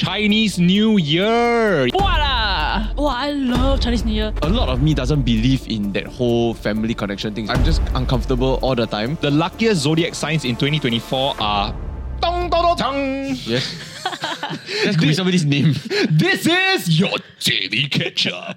Chinese New Year. Voila! Oh, I love Chinese New Year. A lot of me doesn't believe in that whole family connection thing. I'm just uncomfortable all the time. The luckiest zodiac signs in 2024 are Dong Dong Dong Dong. Yes. That could be somebody's name. This is your daily catch up.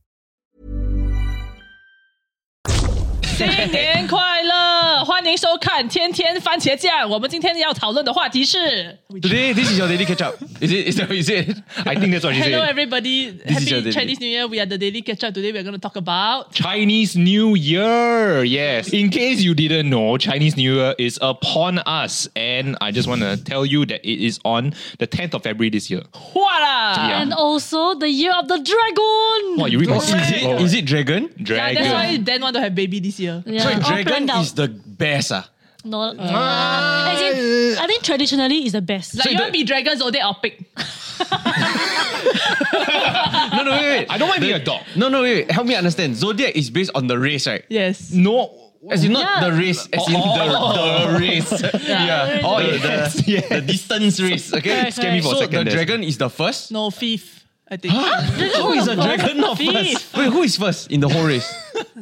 新年快乐！欢迎收看《天天番茄酱》。我们今天要讨论的话题是 Today, this is your daily catch up. Is it? Is that what you said? I think that's what she Hello said. everybody, is your happy daily- Chinese New Year. We are the Daily Catch Up. Today we are going to talk about Chinese New Year. Yes. In case you didn't know, Chinese New Year is upon us. And I just want to tell you that it is on the 10th of February this year. voila. Yeah. And also the year of the dragon. Wow, you read my Is it? Is it dragon? Yeah, Dragon. that's why Dan want to have baby this year. Yeah, Sorry, all dragon planned out. is the best. Ah. No, as in, I think traditionally is the best. Like you want to be dragon, zodiac, or pig? No, no, wait, wait. I don't mind being a dog. No, no, wait, wait. Help me understand. Zodiac is based on the race, right? Yes. No. As in not Yeah. the race, as in the, the race. yeah. Oh, the, yes, the, yes. the distance race. Okay. Correct, Scare me for a correct. second. So the the dragon is the first. No, fifth, I think. How is a dragon not Fifth. first? Wait, who is first in the whole race?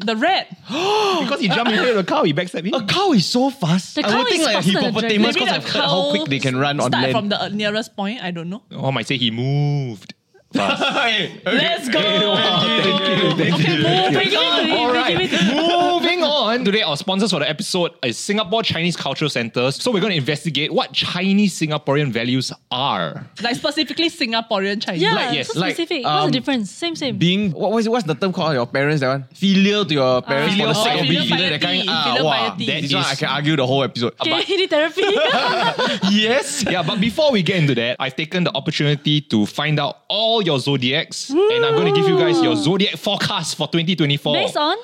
The red. Because he jumped into the cow, he backstabbed me. A cow is so fast. The I cow would think is like a faster than a hippopotamus Maybe because the I've heard how quick they can run on start land. from the uh, nearest point. I don't know. Or might say he moved. Fast. Let's go. Thank you, thank you. Moving on. All right, Give it- moving on. Today, our sponsors for the episode is Singapore Chinese Cultural Centres. So we're going to investigate what Chinese Singaporean values are. Like specifically Singaporean Chinese. Yeah, Like, yes, so like, specific. What's um, the difference? Same, same. being what was what's the term called your parents that one filial to your parents Filial for the sake of being filial that kind Filial ah piety, wow piety. that That is one I can argue the whole episode Okay, hit therapy. yes Yeah, but before we get into that, I've taken the opportunity to find out all your zodiacs, and I'm going to give you guys your zodiac forecast for 2024. Based on?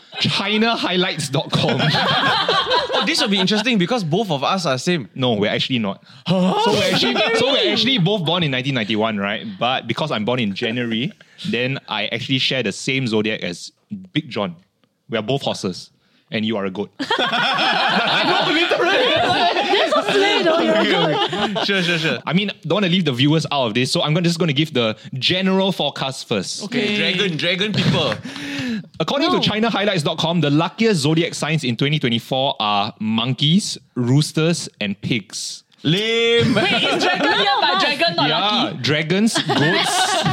ChinaHighlights.com. oh this will be interesting because both of us are same no, we're actually not. So we're actually, so we're actually both born in 1991, right? But because I'm born in January, then I actually share the same zodiac as Big John. We are both horses, and you are a goat. I Slay though, you're good. sure sure sure I mean, don't want to leave the viewers out of this, so I'm gonna, just going to give the general forecast first. okay dragon dragon people According No. to ChinaHighlights.com, the luckiest zodiac signs in 2024 are monkeys, roosters, and pigs. Lame. Wait, dragon here but dragon not yeah, lucky? dragons, goats,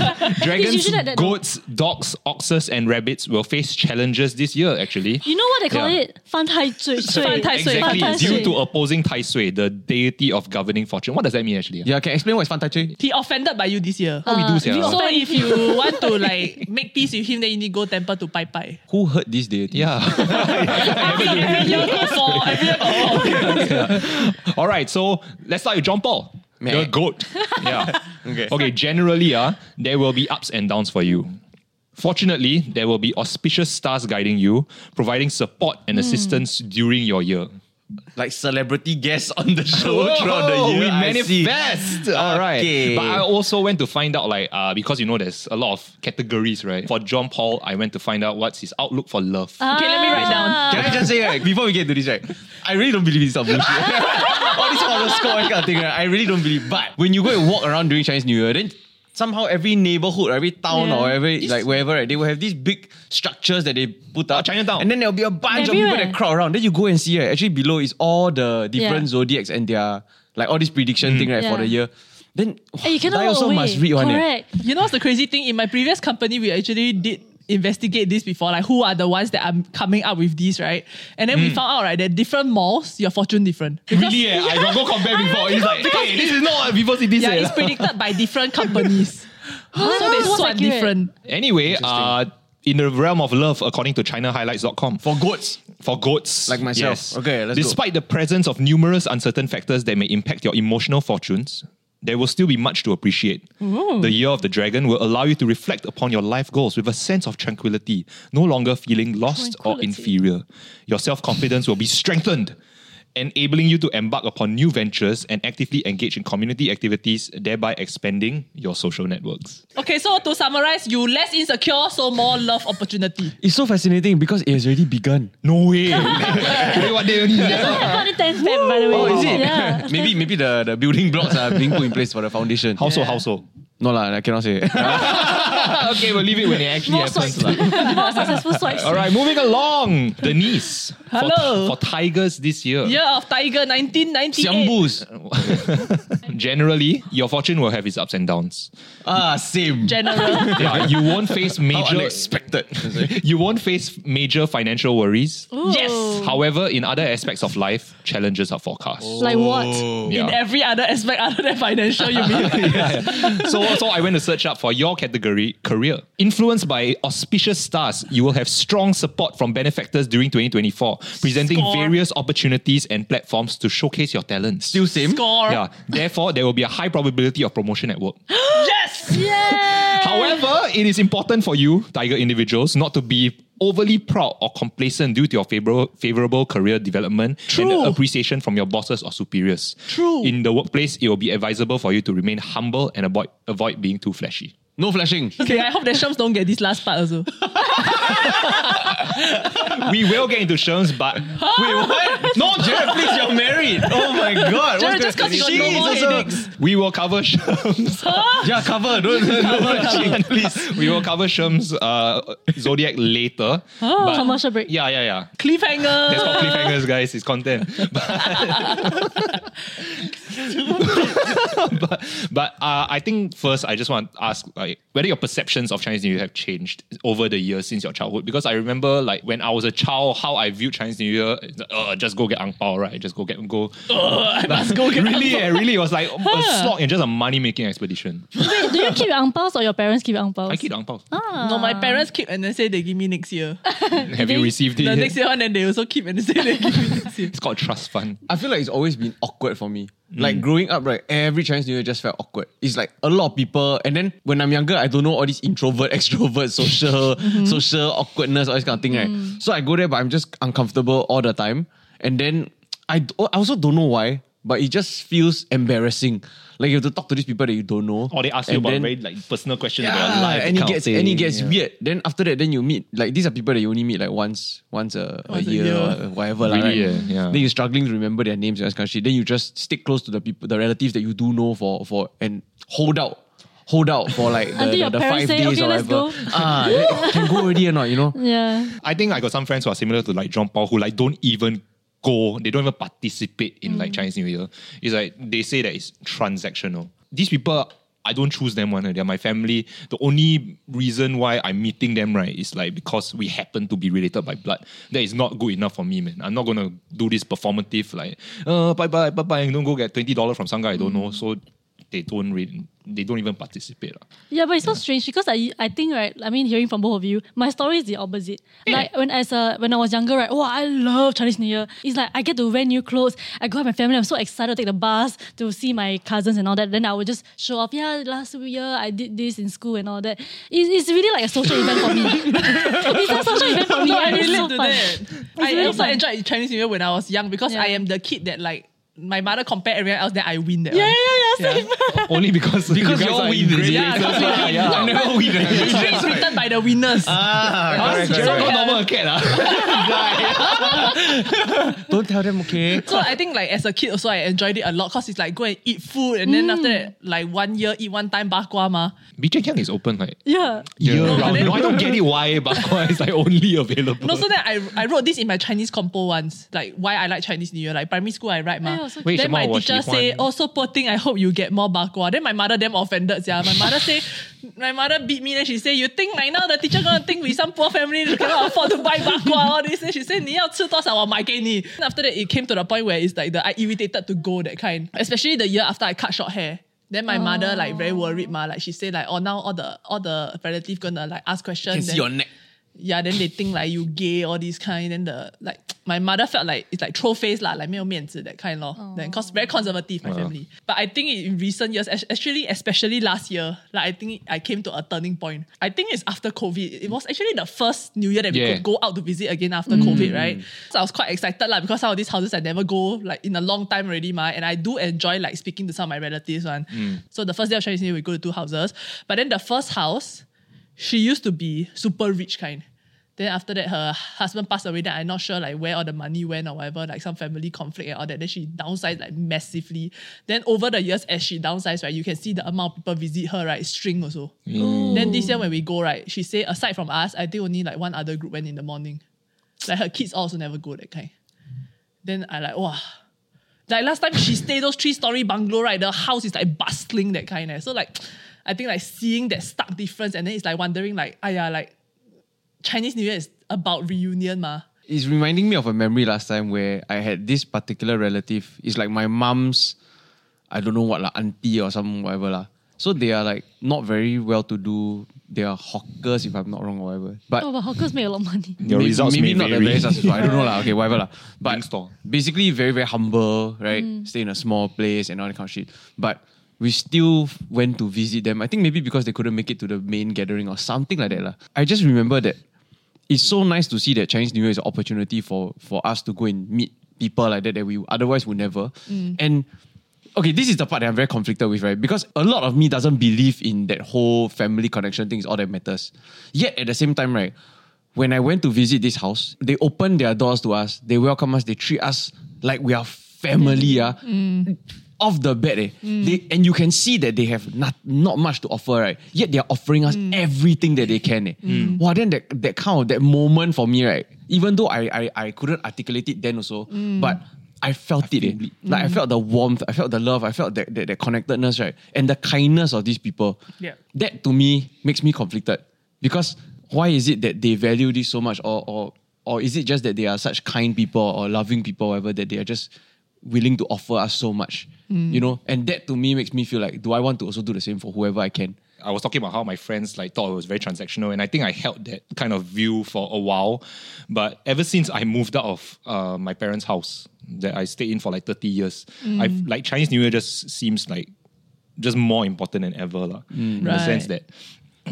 dragons, goats, dogs, oxes, and rabbits will face challenges this year. Actually, you know what they call yeah. it? Fan tai sui. Fan tai sui. Exactly. Fan tai sui. Due to opposing Tai Sui, the deity of governing fortune. What does that mean actually? Yeah, can I explain what is Fan Tai Sui? He offended by you this year. Uh, we do. Uh, yeah. So if you want to like make peace with him, then you need go temple to Pai Pai. Who hurt this deity? Yeah. every year. Every year. All right, so let's start with John Paul. Meh. You're a goat. Yeah. Okay. Okay, generally, uh, there will be ups and downs for you. Fortunately, there will be auspicious stars guiding you, providing support and assistance during your year. like celebrity guests on the show throughout the year we I see. manifest. All right. Okay. But I also went to find out, like, uh, because you know, there's a lot of categories, right? For John Paul, I went to find out what's his outlook for love. Okay, let me write down. Can I just say, right, before we get to this, right, I really don't believe in this stuff bullshit. All this horoscope and kind of thing, right, I really don't believe. But when you go and walk around during Chinese New Year, then somehow every neighborhood, every town, Yeah. or every like wherever, right, they will have these big structures that they put up. Ah, Chinatown. And then there'll be a bunch of people Everywhere. that crowd around. Then you go and see, right, actually below is all the different Yeah. zodiacs and their like all this prediction thing, right, for the year. Then And you cannot I walk also away. must read one. eh. Correct. You know what's the crazy thing? In my previous company, we actually did investigate this before, like who are the ones that are coming up with these, right? And then we found out, right, that different malls, your fortune different. Because- Really, eh? I got go compare before. It's like, hey, this is not what people see this Yeah, eh. it's predicted by different companies. so they What's swan accurate? different. Anyway, uh, in the realm of love, according to ChinaHighlights.com. For goats. For goats. Like myself. Okay, let's go. Despite the presence of numerous uncertain factors that may impact your emotional fortunes, there will still be much to appreciate. The Year of the Dragon will allow you to reflect upon your life goals with a sense of tranquility, no longer feeling lost or inferior. Your self confidence will be strengthened, enabling you to embark upon new ventures and actively engage in community activities, thereby expanding your social networks. Okay, so to summarize, you less insecure, so more love opportunity. It's so fascinating because it has already begun. No way! Today what day only? About the 10th Feb, by the way. Oh, is it? Yeah. maybe maybe the, the building blocks are being put in place for the foundation. Household, Yeah. household. No lah, I cannot say. okay, we'll leave it when it actually More happens. swipes. lah. More successful swipes. All right, moving along. Denise. Hello. For, Tigers this year. Year of Tiger 1998. Siambus. Generally, your fortune will have its ups and downs. ah, same. General. Yeah, you won't face How major unexpected. you won't face major financial worries. yes. However, in other aspects of life, challenges are forecast. Like what? Oh. Yeah. In every other aspect other than financial, you mean? so, so I went to search up for your category, career. Influenced by auspicious stars, you will have strong support from benefactors during 2024, presenting Score. various opportunities and platforms to showcase your talents. Still same. Score. yeah. Therefore, there will be a high probability of promotion at work. Yes. Yeah. However, it is important for you, Tiger individuals, not to be overly proud or complacent due to your favorable, favorable career development and True. the appreciation from your bosses or superiors. True. In the workplace, it will be advisable for you to remain humble and avoid avoid being too flashy. No flashing. Okay, I hope the Shams don't get this last part also. we will get into Shams, but Wait, what? no, Jared, please, you're married. Oh my god. Jared, What's just because you got no more Jeez, also- headaches. we will cover Sherm's. Yeah, cover. Don't, don't flashing, please. we will cover Shams uh, zodiac later. but- Commercial break. Yeah, yeah, yeah. Cliffhanger. That's called cliffhangers, guys. It's content. but but uh, I think first I just want to ask like whether your perceptions of Chinese New Year have changed over the years since your childhood. Because I remember like when I was a child, how I viewed Chinese New Year, is uh, just go get ang pao, right? Just go get go. I must go get really, eh, really, it was like a slog and just a money making expedition. Wait, do you keep ang paos or your parents keep ang paos? I keep ang pao. No, my parents keep and then say they give me next year. Have you received it? The next year one, then they also keep and they say they give me next year. It's called trust fund. I feel like it's always been awkward for me. Like growing up, right, every Chinese New Year just felt awkward. It's like a lot of people, and then when I'm younger, I don't know all these introvert, extrovert, social, social awkwardness, all this kind of thing, right? So I go there, but I'm just uncomfortable all the time. And then I, I also don't know why, but it just feels embarrassing. Like you have to talk to these people that you don't know. Or they ask you about then- very like personal questions about yeah, your life. and it gets and it gets Yeah. weird. Then after that, then you meet like these are people that you only meet like once once a, Once a a year, year. or whatever. Really, right? yeah, yeah. Then you're struggling to remember their names and that kind of shit. Then you just stick close to the people, the relatives that you do know for for and hold out. Hold out for like the, the, the five say, days "Okay, or let's whatever. go." Ah, can go already or not? You know. Yeah. I think I got some friends who are similar to like John Paul who like don't even go, they don't even participate in Mm. like Chinese New Year. It's like they say that it's transactional. These people, I don't choose them one. They're my family. The only reason why I'm meeting them right is like because we happen to be related by blood. That is not good enough for me, man. I'm not gonna do this performative like, uh, bye bye bye bye. Don't go get twenty dollars from some guy I don't know. So they don't really, they don't even participate. lah. Yeah, but it's so strange because I I think right. I mean, hearing from both of you, my story is the opposite. Like when as a when I was younger, right? Oh, I love Chinese New Year. It's like I get to wear new clothes. I go with my family. I'm so excited to take the bus to see my cousins and all that. Then I would just show off. Yeah, last year I did this in school and all that. It's, it's really like a social event for me. it's a social event for me. No, I and it's relate so to fun. that. It's I really also fun. enjoyed Chinese New Year when I was young because Yeah. I am the kid that like my mother compare everyone else, then I win that Yeah, one. yeah, yeah, same. Only because Because you guys you're are in winners, great Yeah, places. because we win. yeah. I never win. History is written by the winners. Ah, correct, so- correct. not normal cat lah. Don't tell them, okay? So I think like as a kid also I enjoyed it a lot because it's like go and eat food and then after that like one year eat one time bak kwa ma. Bee Cheng Hiang is open like Yeah. year No, round. No, I don't get it why Bakwa is like only available. No, so then I I wrote this in my Chinese compo once, like why I like Chinese New Year. Like primary school I write ma Aiyo, so Wait, then my Shema, teacher 我喜欢 say, oh so poor thing, I hope you get more bak kwa. Then my mother damn offended, yeah. My mother say, my mother beat me. Then she say, you think like now the teacher gonna think we some poor family who cannot afford to buy bak kwa all this. Then she say, 你要吃多少我买给你. Then after that, it came to the point where it's like the I irritated to go that kind. Especially the year after I cut short hair. Then my mother like very worried ma. Like she say like, oh now all the all the relative gonna like ask questions. Can see then- your neck. yeah, then they think like you gay, all these kind. Then the like my mother felt like it's like throw face lah, like 没有面子 that kind lor. Then cause very conservative, my family. But I think in recent years, ac- actually, especially last year, like I think I came to a turning point. I think it's after COVID. It was actually the first New Year that we Yeah. could go out to visit again after COVID, right? So I was quite excited lah because some of these houses I never go like in a long time already, ma. And I do enjoy like speaking to some of my relatives one. So the first day of Chinese New Year, we go to two houses. But then the first house, she used to be super rich kind. Then after that, her husband passed away. Then I'm not sure like where all the money went or whatever, like some family conflict and all that. Then she downsized like massively. Then over the years, as she downsized, right, you can see the amount of people visit her, right, string also. Then this year when we go, right, she say aside from us, I think only like one other group went in the morning. Like her kids also never go that kind. Then I like, wow. Like last time she stayed those three story bungalow, right? The house is like bustling that kind. Eh. So like I think like seeing that stark difference and then it's like wondering like, ah yeah, like Chinese New Year is about reunion ma. It's reminding me of a memory last time where I had this particular relative. It's like my mom's, I don't know what, like auntie or some whatever. lah. So they are like not very well to do. They are hawkers, if I'm not wrong, or whatever. But Oh, but hawkers make a lot of money. Your May- results maybe may not vary. the very successful. I don't know lah. Okay, whatever lah. But Drink basically, very very humble, right? Mm. Stay in a small place and all that kind of shit. But we still went to visit them. I think maybe because they couldn't make it to the main gathering or something like that lah. I just remember that it's so nice to see that Chinese New Year is an opportunity for for us to go and meet people like that that we otherwise would never. And okay, this is the part that I'm very conflicted with, right? Because a lot of me doesn't believe in that whole family connection thing is all that matters. Yet at the same time, right, when I went to visit this house, they opened their doors to us, they welcome us, they treat us like we are family. ah. Off the bat, eh? They, and you can see that they have not, not much to offer, right? Yet they're offering us everything that they can. Eh? Wow, then that, that kind of that moment for me, right? Even though I, I, I couldn't articulate it then also, but I felt it. eh. Like I felt the warmth, I felt the love, I felt that, that, that connectedness, right? And the kindness of these people. Yeah. That to me makes me conflicted. Because why is it that they value this so much? Or or or is it just that they are such kind people or loving people, whatever, that they are just willing to offer us so much? You know? And that to me makes me feel like, do I want to also do the same for whoever I can? I was talking about how my friends like thought it was very transactional, and I think I held that kind of view for a while. But ever since I moved out of uh, my parents' house that I stayed in for like thirty years, I've like Chinese New Year just seems like just more important than ever, lah. In the sense that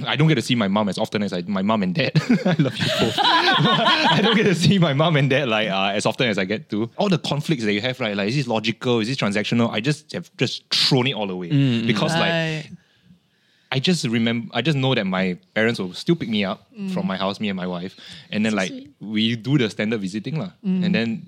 I don't get to see my mom as often as I my mom and dad. I love you both. I don't get to see my mom and dad like uh, as often as I get to. All the conflicts that you have, right? Like, is this logical? Is this transactional? I just have just thrown it all away mm. because like I just remember, I just know that my parents will still pick me up mm. from my house, me and my wife, and then like sweet. we do the standard visiting lah, mm. and then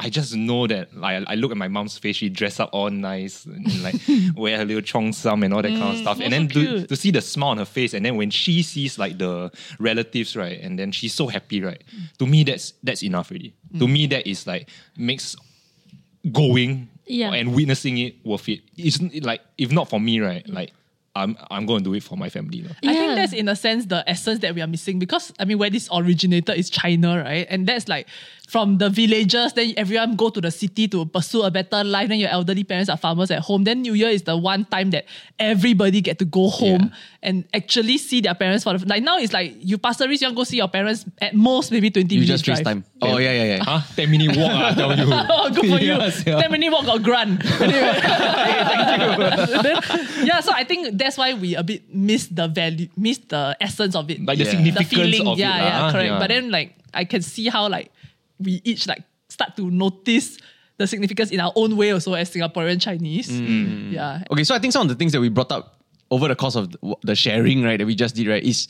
I just know that like I look at my mom's face, she dress up all nice and like wear her little chong sam and all that kind of mm, stuff, and then so to, to see the smile on her face, and then when she sees like the relatives, right, and then she's so happy, right, to me that's that's enough already. To me mm. that is like makes going Yeah. and witnessing it worth it. It's like if not for me, right? Like I'm I'm going to do it for my family. lah. I think that's in a sense the essence that we are missing because I mean where this originated is China, right? And that's like from the villages, then everyone go to the city to pursue a better life. Then your elderly parents are farmers at home. Then New Year is the one time that everybody get to go home and actually see their parents for the like now it's like you pastor you want to go see your parents at most maybe 20 You minutes just drive. FaceTime. Oh yeah, yeah, yeah. Huh? 10 minute walk, I tell you. Oh, good for you. Yes, yeah. 10 minute walk got grant. Anyway, thank you. Then, yeah, so I think that's why we a bit miss the value, miss the essence of it. Like the Yeah. significance the feeling. of yeah, it. yeah, lah, correct. yeah. But then like I can see how like we each like start to notice the significance in our own way also as Singaporean Chinese. Mm. Yeah. Okay, so I think some of the things that we brought up over the course of the, the sharing, right, that we just did, right, is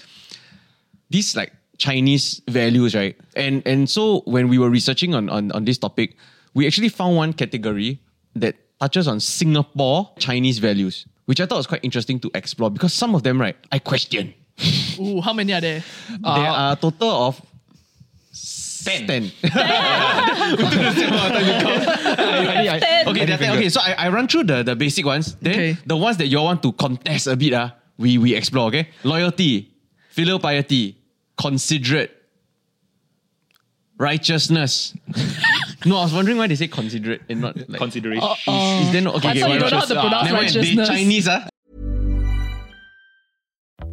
these like Chinese values, right? And and so when we were researching on, on, on this topic, we actually found one category that touches on Singapore Chinese values, which I thought was quite interesting to explore because some of them, right, I question. Ooh, how many are there? there are a total of ten. ten. okay, there are 10. okay. So I, I run through the, the basic ones. Then Okay. the ones that you all want to contest a bit, uh, we we explore. Okay, loyalty, filial piety, considerate, righteousness. no, I was wondering why they say considerate and not like Consideration. Is, is there no okay? Okay thought you don't know how to pronounce Never mind. They. Chinese, ah.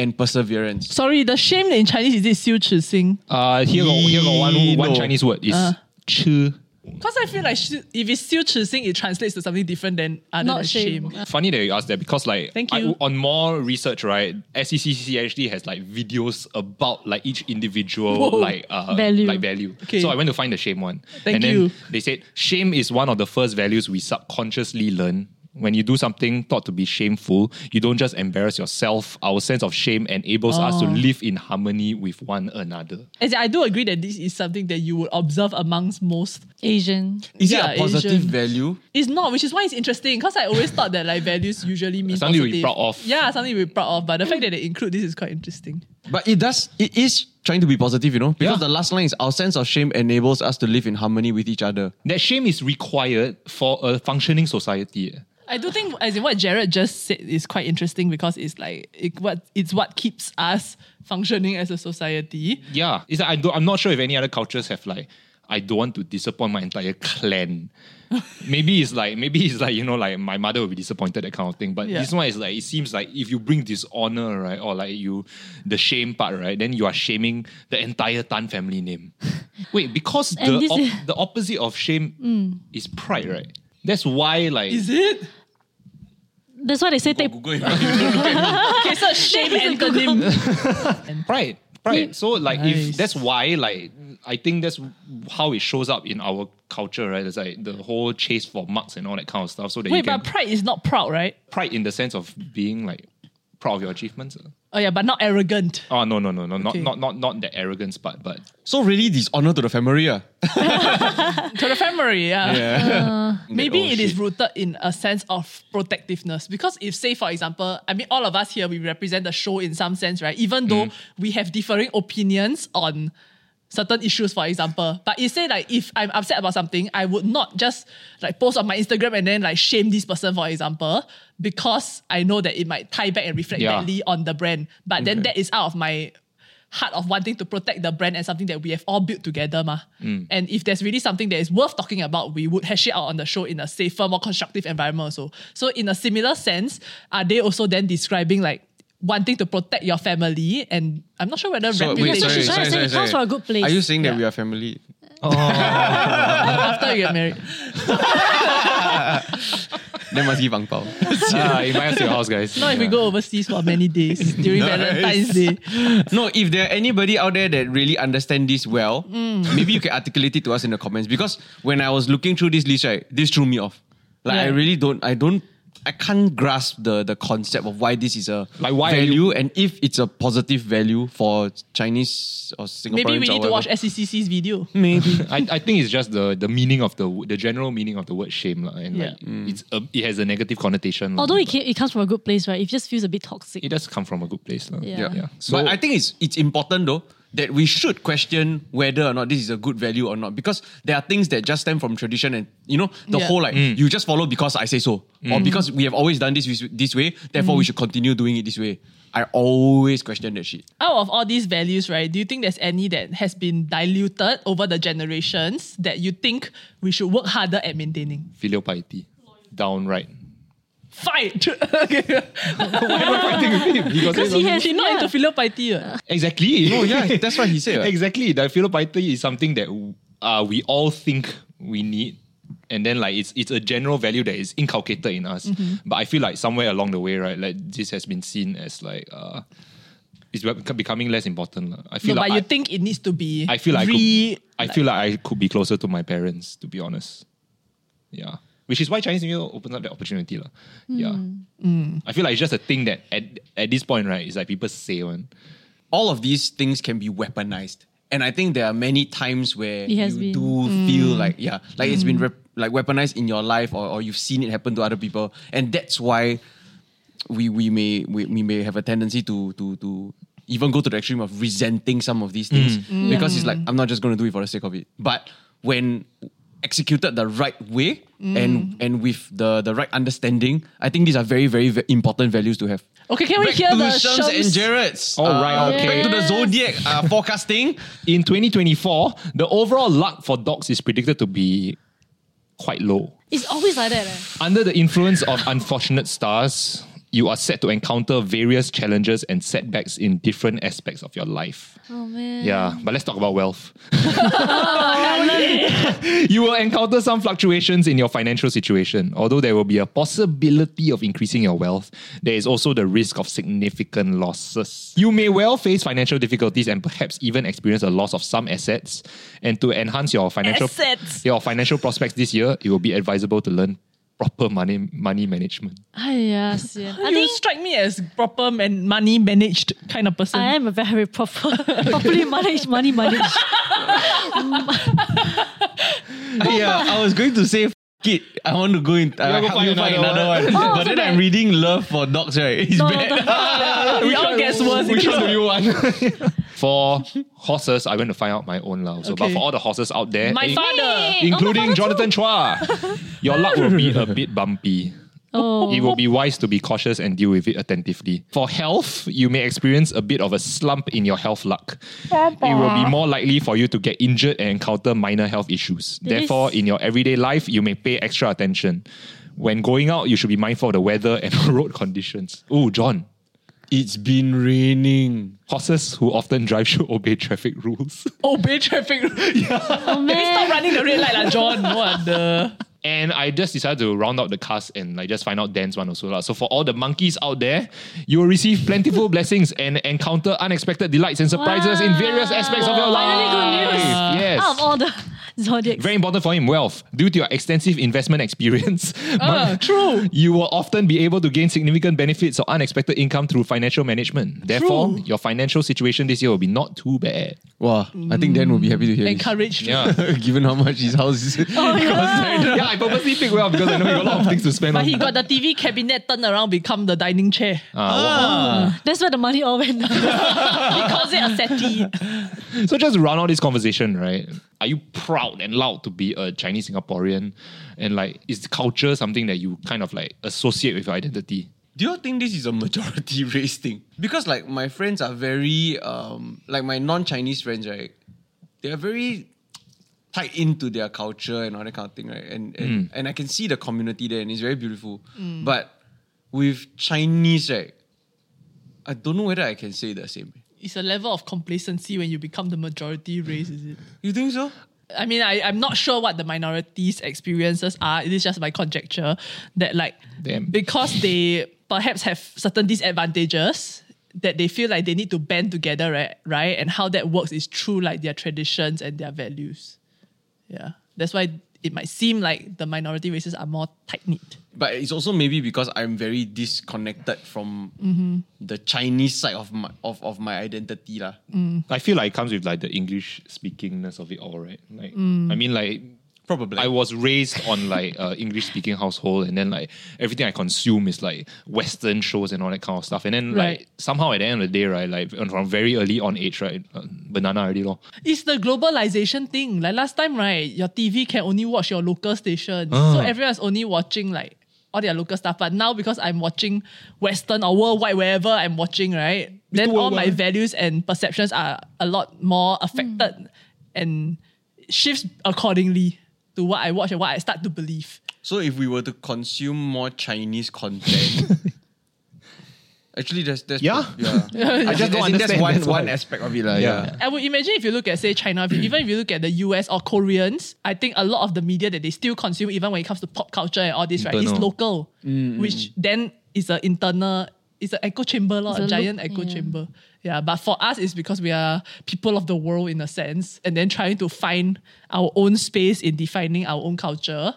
and perseverance. Sorry, the shame in Chinese is it xiu chi sing? Uh, here got, here got one, one Chinese word. is Uh. chi. Because I feel like if it's xiu chi sing, it translates to something different than other Not than shame. shame. Uh. Funny that you asked that because like Thank I- you. on more research, right? SCCC actually has like videos about like each individual Whoa. like uh, Value. like value. Okay. So I went to find the shame one. Thank and you. Then they said shame is one of the first values we subconsciously learn when you do something thought to be shameful, you don't just embarrass yourself. Our sense of shame enables us to Oh. live in harmony with one another. As I do agree that this is something that you would observe amongst most. Asian. Is Yeah, it a positive Asian. value? It's not, which is why it's interesting. Because I always thought that like values usually mean Something to be positive. proud of. Yeah, something to be proud of. But the fact that they include this is quite interesting. But it does, it is trying to be positive, you know? Because Yeah. the last line is our sense of shame enables us to live in harmony with each other. That shame is required for a functioning society. Eh? I do think, as in what Jared just said, is quite interesting because it's like it, what it's what keeps us functioning as a society. Yeah, it's like I don't, I'm not sure if any other cultures have like I don't want to disappoint my entire clan. maybe it's like maybe it's like you know like my mother will be disappointed that kind of thing. But Yeah. this one is like it seems like if you bring dishonor right or like you the shame part right, then you are shaming the entire Tan family name. Wait, because the op- is- the opposite of shame mm. is pride, right? That's why like Is it? That's why they say take. Okay, so shame antonym. Pride. Pride. So like Nice. if that's why like I think that's how it shows up in our culture, right? It's like the whole chase for marks and all that kind of stuff. So that you Wait, can but pride is not proud, right? pride in the sense of being like proud of your achievements. uh. Oh yeah, but not arrogant. Oh no no no no Okay. not not not not the arrogance part, but So really dishonor to the family. ah. To the family, yeah. Maybe Oh, it is shit. rooted in a sense of protectiveness. Because if, say, for example, I mean, all of us here, we represent the show in some sense, right? Even though Mm. we have differing opinions on certain issues, for example. But you say like if I'm upset about something, I would not just like post on my Instagram and then like shame this person, for example, because I know that it might tie back and reflect Yeah. badly on the brand. But then that is out of my heart of wanting to protect the brand and something that we have all built together. Ma. Mm. And if there's really something that is worth talking about, we would hash it out on the show in a safer, more constructive environment also. So in a similar sense, are they also then describing like wanting to protect your family? And I'm not sure whether So, rapping wait, is sorry, sorry, sorry, sorry, sorry, sorry, it comes from a good place. Are you saying that Yeah. we are family? Oh. after you get married. Then must give ang pao. ah, invite us to your house, guys. Not if we go overseas for many days during Valentine's Day. no, if there are anybody out there that really understand this well, Mm. maybe you can articulate it to us in the comments. Because when I was looking through this list, right, this threw me off. Like I really don't, I don't, I can't grasp the the concept of why this is a Like, why are value and if it's a positive value for Chinese or Singaporeans. Maybe we need to watch whatever. SCCC's video. Maybe. I, I think it's just the the meaning of the the general meaning of the word shame, lah, and Yeah. like it's a, it has a negative connotation. lah. Although it, ca- it comes from a good place, right? It just feels a bit toxic. it does come from a good place, lah. Yeah. Yeah. yeah. So but I think it's it's important though that we should question whether or not this is a good value or not because there are things that just stem from tradition and you know the Yeah. whole like Mm. you just follow because I say so or because we have always done this this- this way therefore we should continue doing it this way. I always question that shit. out of all these values, right, do you think there's any that has been diluted over the generations that you think we should work harder at maintaining? filial piety, downright. Fight! okay. He got Because he has She's not yeah. into filial piety. uh. exactly. Oh yeah, that's what he said. right? exactly. The filial piety is something that uh, we all think we need. And then like it's it's a general value that is inculcated in us. But I feel like somewhere along the way, right, like this has been seen as like uh it's becoming less important. lah. I No, feel but like you I, think it needs to be I feel like I could, I feel like I could be closer to my parents, to be honest. Yeah. Which is why Chinese New Year opens up that opportunity. lah. Yeah. Hmm. Hmm. I feel like it's just a thing that at, at this point, right, it's like people say one. all of these things can be weaponized. And I think there are many times where you been. do feel hmm. like, yeah, like it's been rep- like weaponized in your life or, or you've seen it happen to other people. And that's why we we may we, we may have a tendency to to to even go to the extreme of resenting some of these things because it's like I'm not just going to do it for the sake of it. But when executed the right way and and with the the right understanding, I think these are very very, very important values to have. Okay, can we Back hear to the Shams and Shams? Jared's. All right, uh, okay. Back to the zodiac uh, forecasting. In 2024, the overall luck for dogs is predicted to be quite low. It's always like that. Eh? Under the influence of unfortunate stars, you are set to encounter various challenges and setbacks in different aspects of your life. Oh man. Yeah, but let's talk about wealth. you will encounter some fluctuations in your financial situation. Although there will be a possibility of increasing your wealth, there is also the risk of significant losses. You may well face financial difficulties and perhaps even experience a loss of some assets. And to enhance your financial Assets. your financial prospects this year, it will be advisable to learn proper money money management. Ah, Ay, sian. I you think strike me as proper man- money managed kind of person. I am a very proper, properly managed money managed. yeah, I was going to say. F- it. I want to go in. I go help find you find another another one. Oh, but so then bad. I'm reading Love for Dogs, right? It's No, no, bad. no. it all gets worse. Which It one do gets- you want? for horses, I went to find out my own love. So, but for all the horses out there, My in- father. including oh, Jonathan Chua, your luck will be a bit bumpy. Oh. It will be wise to be cautious and deal with it attentively. For health, you may experience a bit of a slump in your health luck. It will be more likely for you to get injured and encounter minor health issues. This- Therefore, in your everyday life, you may pay extra attention. When going out, you should be mindful of the weather and road conditions. Oh, John. it's been raining. Horses who often drive should obey traffic rules. Obey traffic. rules. Oh Stop running the red light, lah, John. What the? And I just decided to round out the cast and like just find out Dan's one also. lah. So for all the monkeys out there, you will receive plentiful blessings and encounter unexpected delights and surprises in various aspects of your life. Finally good news. Yes. Out of all the zodiacs. Very important for him, wealth. Due to your extensive investment experience, Ah, true. you will often be able to gain significant benefits or unexpected income through financial management. Therefore, True. your financial situation this year will be not too bad. Wow, I think Dan will be happy to hear Encouraged. Yeah. Given how much his house is. Oh, yeah. yeah, I purposely picked well because I know you got a lot of things to spend on. But on. he got the TV cabinet turned around, become the dining chair. Ah, That's where the money all went. He calls it a settee. So just to round out this conversation, right? Are you proud and loud to be a Chinese Singaporean? And like, is culture something that you kind of like associate with your identity? Do you think this is a majority race thing? Because like my friends are very um like my non-Chinese friends, right? They are very tied into their culture and all that kind of thing, right? And and, and I can see the community there and it's very beautiful. But with Chinese, right? I don't know whether I can say the same. It's a level of complacency when you become the majority race, is it? You think so? I mean, I, I'm not sure what the minorities' experiences are. It is just my conjecture that, like, Damn. because they perhaps have certain disadvantages, that they feel like they need to band together, right? Right, and how that works is through like their traditions and their values. Yeah, that's why it might seem like the minority races are more tight knit. But it's also maybe because I'm very disconnected from the Chinese side of my of, of my identity. lah. I feel like it comes with like the English speakingness of it all, right? Like, I mean, like, Probably. I was raised on like uh, English speaking household, and then like everything I consume is like Western shows and all that kind of stuff. And then Right. like somehow at the end of the day, right, like from very early on age, right, uh, banana already, lor. It's the globalization thing. Like last time, right, your TV can only watch your local stations. Ah. So everyone's only watching like all their local stuff. But now because I'm watching Western or worldwide, wherever I'm watching, right, then all my values and perceptions are a lot more affected and shifts accordingly to what I watch and what I start to believe. So if we were to consume more Chinese content, actually, there's that's Yeah. yeah. I just don't As in, that's one that's one aspect of it, lah. Yeah. Yeah. I would imagine if you look at, say, China, if you, even if you look at the US or Koreans, I think a lot of the media that they still consume, even when it comes to pop culture and all this, right, is Internal. local, mm, mm. which then is an internal, it's an echo chamber, lor, a a giant loop, echo yeah. chamber. Yeah, but for us, it's because we are people of the world in a sense, and then trying to find our own space in defining our own culture.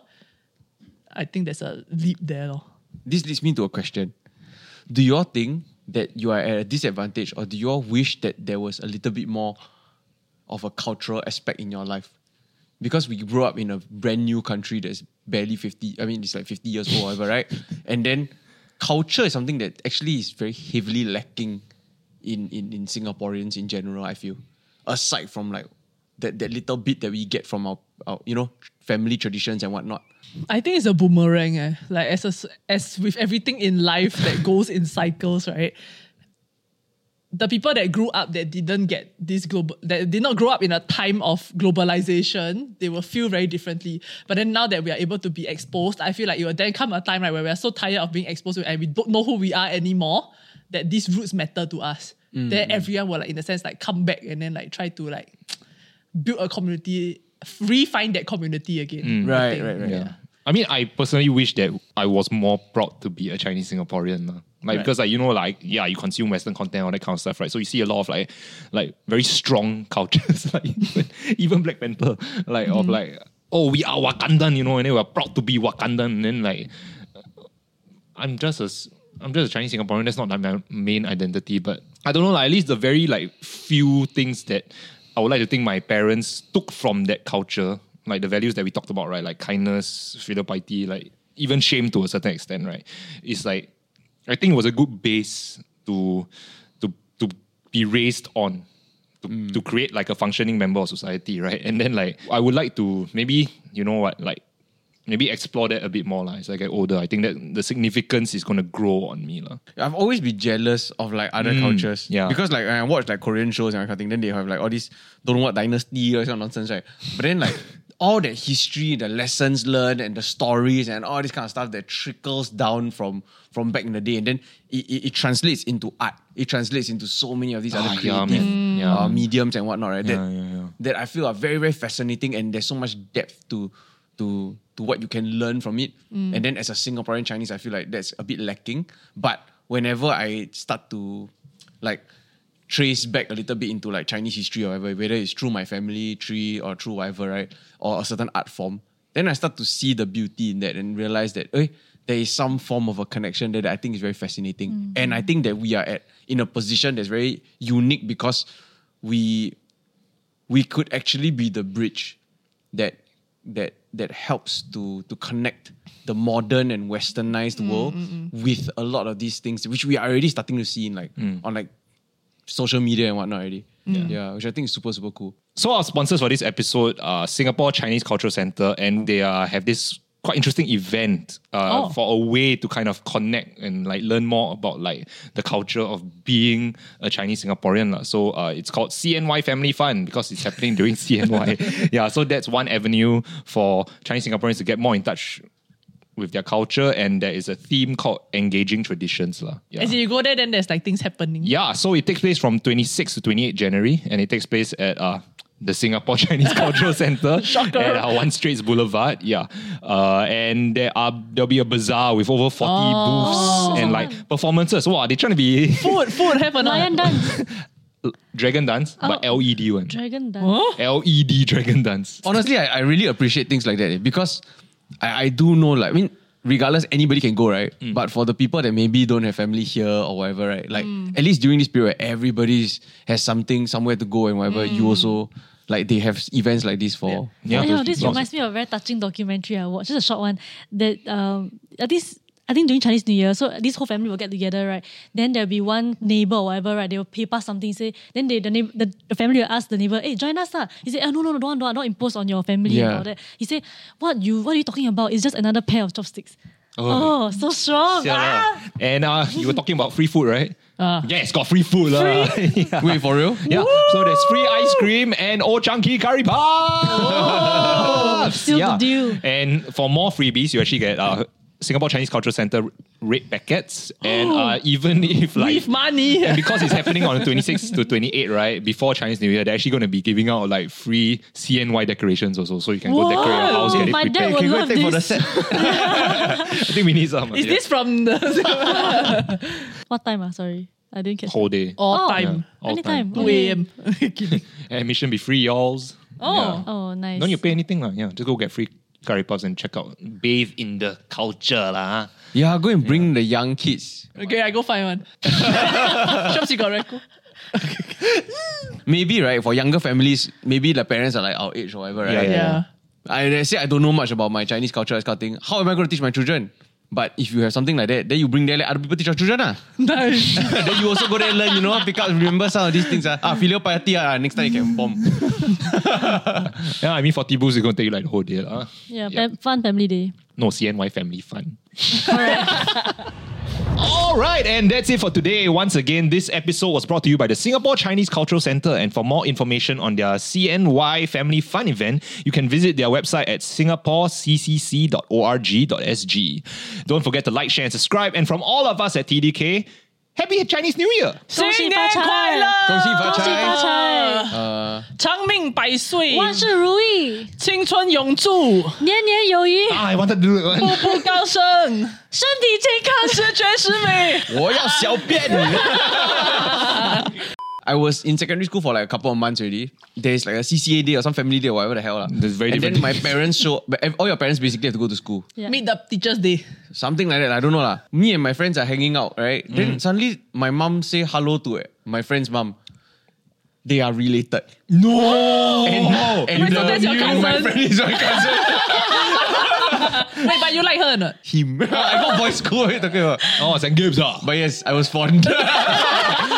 I think there's a leap there. lor. This leads me to a question: Do you all think that you are at a disadvantage, or do you all wish that there was a little bit more of a cultural aspect in your life? Because we grew up in a brand new country that's barely fifty. I mean, it's like fifty years old, whatever, right? And then culture is something that actually is very heavily lacking in, in in Singaporeans in general. I feel aside from like that that little bit that we get from our, our you know family traditions and whatnot. I think it's a boomerang. Eh? Like as a, as with everything in life that goes in cycles, right? The people that grew up that didn't get this global that did not grow up in a time of globalization, they will feel very differently. But then now that we are able to be exposed, I feel like it will then come a time right where we are so tired of being exposed and we don't know who we are anymore. That these roots matter to us. Mm. Then everyone will like in a sense like come back and then like try to like build a community, refine that community again. I Right, think. right, right. Yeah. I mean, I personally wish that I was more proud to be a Chinese Singaporean. Like because like you know, like yeah, you consume Western content, all that kind of stuff, right? So you see a lot of like like very strong cultures, like even, even Black Panther, like of mm-hmm. like, oh, we are Wakandan, you know, and then we're proud to be Wakandan, and then like I'm just a I'm just a Chinese Singaporean. That's not like my main identity, but I don't know. Like, at least the very like few things that I would like to think my parents took from that culture, like the values that we talked about, right? Like kindness, filial piety, like even shame to a certain extent, right? It's like I think it was a good base to to to be raised on. To, mm. to create like a functioning member of society, right? And then like I would like to maybe you know what like maybe explore that a bit more lah. As I get older, I think that the significance is gonna grow on me lah. I've always been jealous of like other mm, cultures. yeah. Because like when I watch like Korean shows and that kind of thing, then they have like all these don't know what dynasty or of nonsense, right? But then like all that history, the lessons learned and the stories and all this kind of stuff that trickles down from from back in the day. And then it, it, it translates into art. It translates into so many of these Ah, other creative man. Yeah. uh, mediums and whatnot, right? That, Yeah, yeah, yeah. that I feel are very, very fascinating and there's so much depth to to to what you can learn from it. And then as a Singaporean Chinese, I feel like that's a bit lacking. But whenever I start to like trace back a little bit into like Chinese history or whatever, whether it's through my family tree or through whatever, right? Or a certain art form, then I start to see the beauty in that and realize that eh, there is some form of a connection there that I think is very fascinating. Mm. And I think that we are at in a position that's very unique because we we could actually be the bridge that that that helps to to connect the modern and westernized mm, world mm, with a lot of these things which we are already starting to see in like on like social media and whatnot already. Yeah. yeah. which I think is super super cool. So our sponsors for this episode are Singapore Chinese Cultural Center, and they uh, have this quite interesting event uh, Oh. for a way to kind of connect and like learn more about like the culture of being a Chinese Singaporean. lah. So uh, it's called CNY Family Fun because it's happening during CNY. yeah, so that's one avenue for Chinese Singaporeans to get more in touch with their culture, and there is a theme called engaging traditions. lah. Yeah. As you go there, then there's like things happening. Yeah, so it takes place from 26 to 28 January, and it takes place at uh, the Singapore Chinese Cultural Center Shocker. at uh, One Straits Boulevard. Yeah, uh, and there are there'll be a bazaar with over 40 booths and like performances. Wow, they're trying to be Food, food, have a Lion dance, dragon dance, but Oh. LED one. dragon dance. Huh? LED dragon dance. Honestly, I, I really appreciate things like that eh, because I, I do know like I mean regardless anybody can go right? But for the people that maybe don't have family here or whatever right? Like at least during this period everybody has something somewhere to go and whatever you also like they have events like this for, Yeah. I for know, this reminds me of a very touching documentary I watched, just a short one. That um, uh, this I think during Chinese New Year, so this whole family will get together, right? Then there'll be one neighbor or whatever, right? They will pay pass something, say. Then they the, neighbor, the the family will ask the neighbor, "Hey, join us, lah." He said, "Oh no, no, no, don't, don't, don't impose on your family and all that." He said, "What you what are you talking about? It's just another pair of chopsticks." Oh, so strong! Ah! And uh, you were talking about free food, right? Ah. yes, got free food. lah. yeah. wait for real Yeah, so there's free ice cream and old chunky curry puffs. Seal the deal. And for more freebies, you actually get uh, Singapore Chinese Cultural Center red packets, and uh, even if like With money. and because it's happening on the 26th to 28, right before Chinese New Year, they're actually going to be giving out like free CNY decorations also, so you can go decorate your house, get it My dad prepared. would can you go love take for the this. set I think we need some. Is yeah. this from the What time? Ah, sorry, I didn't catch. whole day? all Oh. time? All Anytime. time. 2 a.m. Kidding. Admission be free, y'alls. Oh. Oh, nice. Don't you pay anything, lah? Yeah, just go get free curry puffs and check out. Bathe in the culture, lah. yeah go and bring the young kids Okay, I go find one. Shops you got record. maybe right for younger families maybe the parents are like our age or whatever right Yeah, Yeah. yeah. I, I say I don't know much about my Chinese culture, this kind of thing. How am I going to teach my children? But if you have something like that, then you bring there, let other people teach your children. Ah. Nice. then you also go there and learn, you know, pick up, remember some of these things. Ah, ah filial piety, ah, next time you can bomb. Yeah, I mean, 40 boosts is going to take you like the whole day. Uh. Yeah, fam- fun family day. No, CNY family fun. All right, and that's it for today. Once again, this episode was brought to you by the Singapore Chinese Cultural Centre. And for more information on their CNY Family Fun event, you can visit their website at singaporecccc.org.sg. Don't forget to like, share, and subscribe. And from all of us at TDK, Happy Chinese New Year! 恭喜新年发财快乐！恭喜发财恭喜发财，长命百岁，万事如意，青春永驻，年年有余，Ah, I wanted to do it. 步步高升，身体健康。十全十美。我要小便。I was in secondary school for like a couple of months already. There's like a CCA day or some family day or whatever the hell. lah. That's very and then my parents show, but all your parents basically have to go to school. Yeah. Meet the teachers day. Something like that. I don't know. lah. Me and my friends are hanging out, right? Mm. Then suddenly my mom say hello to eh, my friend's mom. They are related. No! And, and, Wait, so the- that's your and my cousin? friend is my cousin. Wait, but you like her or not? Him. I got boys school. What are you talking about? Oh, St. Gibbs. Ah. But yes, I was fond.